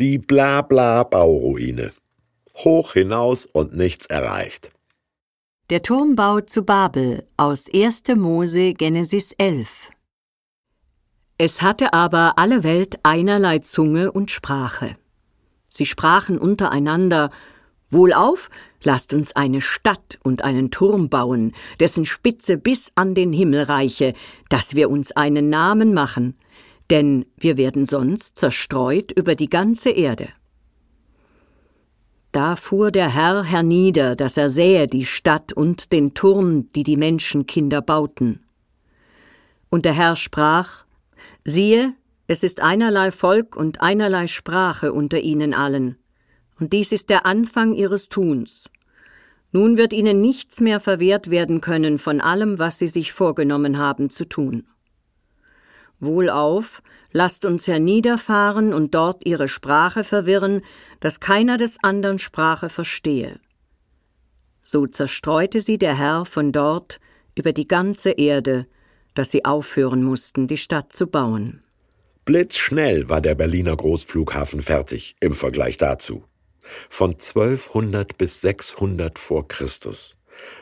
Die Blabla-Bauruine. Hoch hinaus und nichts erreicht. Der Turmbau zu Babel aus 1. Mose Genesis 11 Es hatte aber alle Welt einerlei Zunge und Sprache. Sie sprachen untereinander Wohlauf, lasst uns eine Stadt und einen Turm bauen, dessen Spitze bis an den Himmel reiche, dass wir uns einen Namen machen, denn wir werden sonst zerstreut über die ganze Erde. Da fuhr der Herr hernieder, dass er sähe die Stadt und den Turm, die die Menschenkinder bauten. Und der Herr sprach, siehe, es ist einerlei Volk und einerlei Sprache unter ihnen allen, und dies ist der Anfang ihres Tuns. Nun wird ihnen nichts mehr verwehrt werden können von allem, was sie sich vorgenommen haben zu tun. Wohlauf, lasst uns herniederfahren und dort ihre Sprache verwirren, dass keiner des andern Sprache verstehe. So zerstreute sie der Herr von dort über die ganze Erde, dass sie aufhören mussten, die Stadt zu bauen. Blitzschnell war der Berliner Großflughafen fertig im Vergleich dazu. Von 1200 bis 600 vor Christus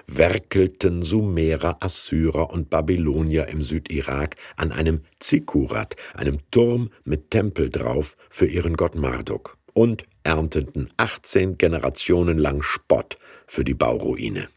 werkelten Sumerer, Assyrer und Babylonier im Südirak an einem Zikurat, einem Turm mit Tempel drauf, für ihren Gott Marduk und ernteten 18 Generationen lang Spott für die Bauruine.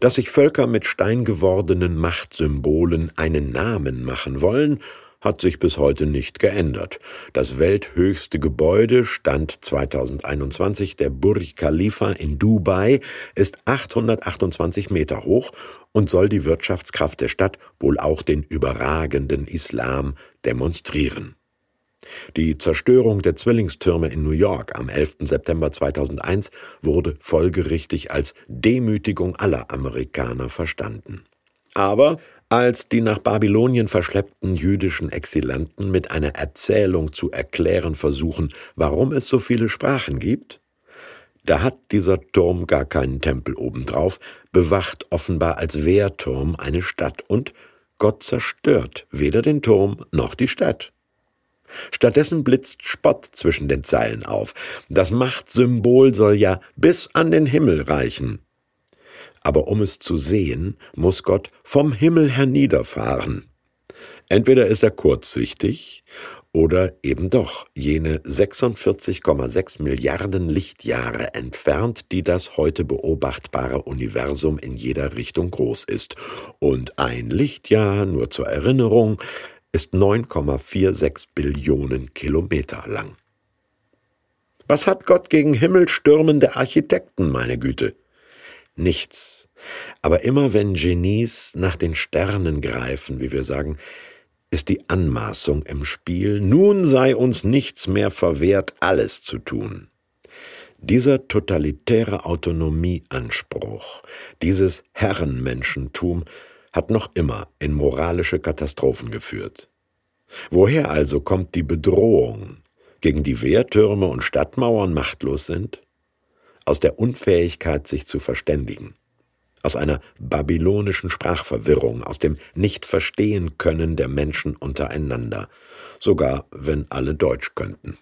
Dass sich Völker mit steingewordenen Machtsymbolen einen Namen machen wollen hat sich bis heute nicht geändert. Das welthöchste Gebäude, Stand 2021, der Burj Khalifa in Dubai, ist 828 Meter hoch und soll die Wirtschaftskraft der Stadt, wohl auch den überragenden Islam, demonstrieren. Die Zerstörung der Zwillingstürme in New York am 11. September 2001 wurde folgerichtig als Demütigung aller Amerikaner verstanden. Aber als die nach Babylonien verschleppten jüdischen Exilanten mit einer Erzählung zu erklären versuchen, warum es so viele Sprachen gibt, da hat dieser Turm gar keinen Tempel obendrauf, bewacht offenbar als Wehrturm eine Stadt und Gott zerstört weder den Turm noch die Stadt. Stattdessen blitzt Spott zwischen den Zeilen auf. Das Machtsymbol soll ja bis an den Himmel reichen aber um es zu sehen, muss Gott vom Himmel herniederfahren. Entweder ist er kurzsichtig oder eben doch jene 46,6 Milliarden Lichtjahre entfernt, die das heute beobachtbare Universum in jeder Richtung groß ist. Und ein Lichtjahr, nur zur Erinnerung, ist 9,46 Billionen Kilometer lang. Was hat Gott gegen himmelstürmende Architekten, meine Güte? Nichts. Aber immer wenn Genies nach den Sternen greifen, wie wir sagen, ist die Anmaßung im Spiel, nun sei uns nichts mehr verwehrt, alles zu tun. Dieser totalitäre Autonomieanspruch, dieses Herrenmenschentum hat noch immer in moralische Katastrophen geführt. Woher also kommt die Bedrohung, gegen die Wehrtürme und Stadtmauern machtlos sind? Aus der Unfähigkeit, sich zu verständigen, aus einer babylonischen Sprachverwirrung, aus dem Nichtverstehen können der Menschen untereinander, sogar wenn alle Deutsch könnten.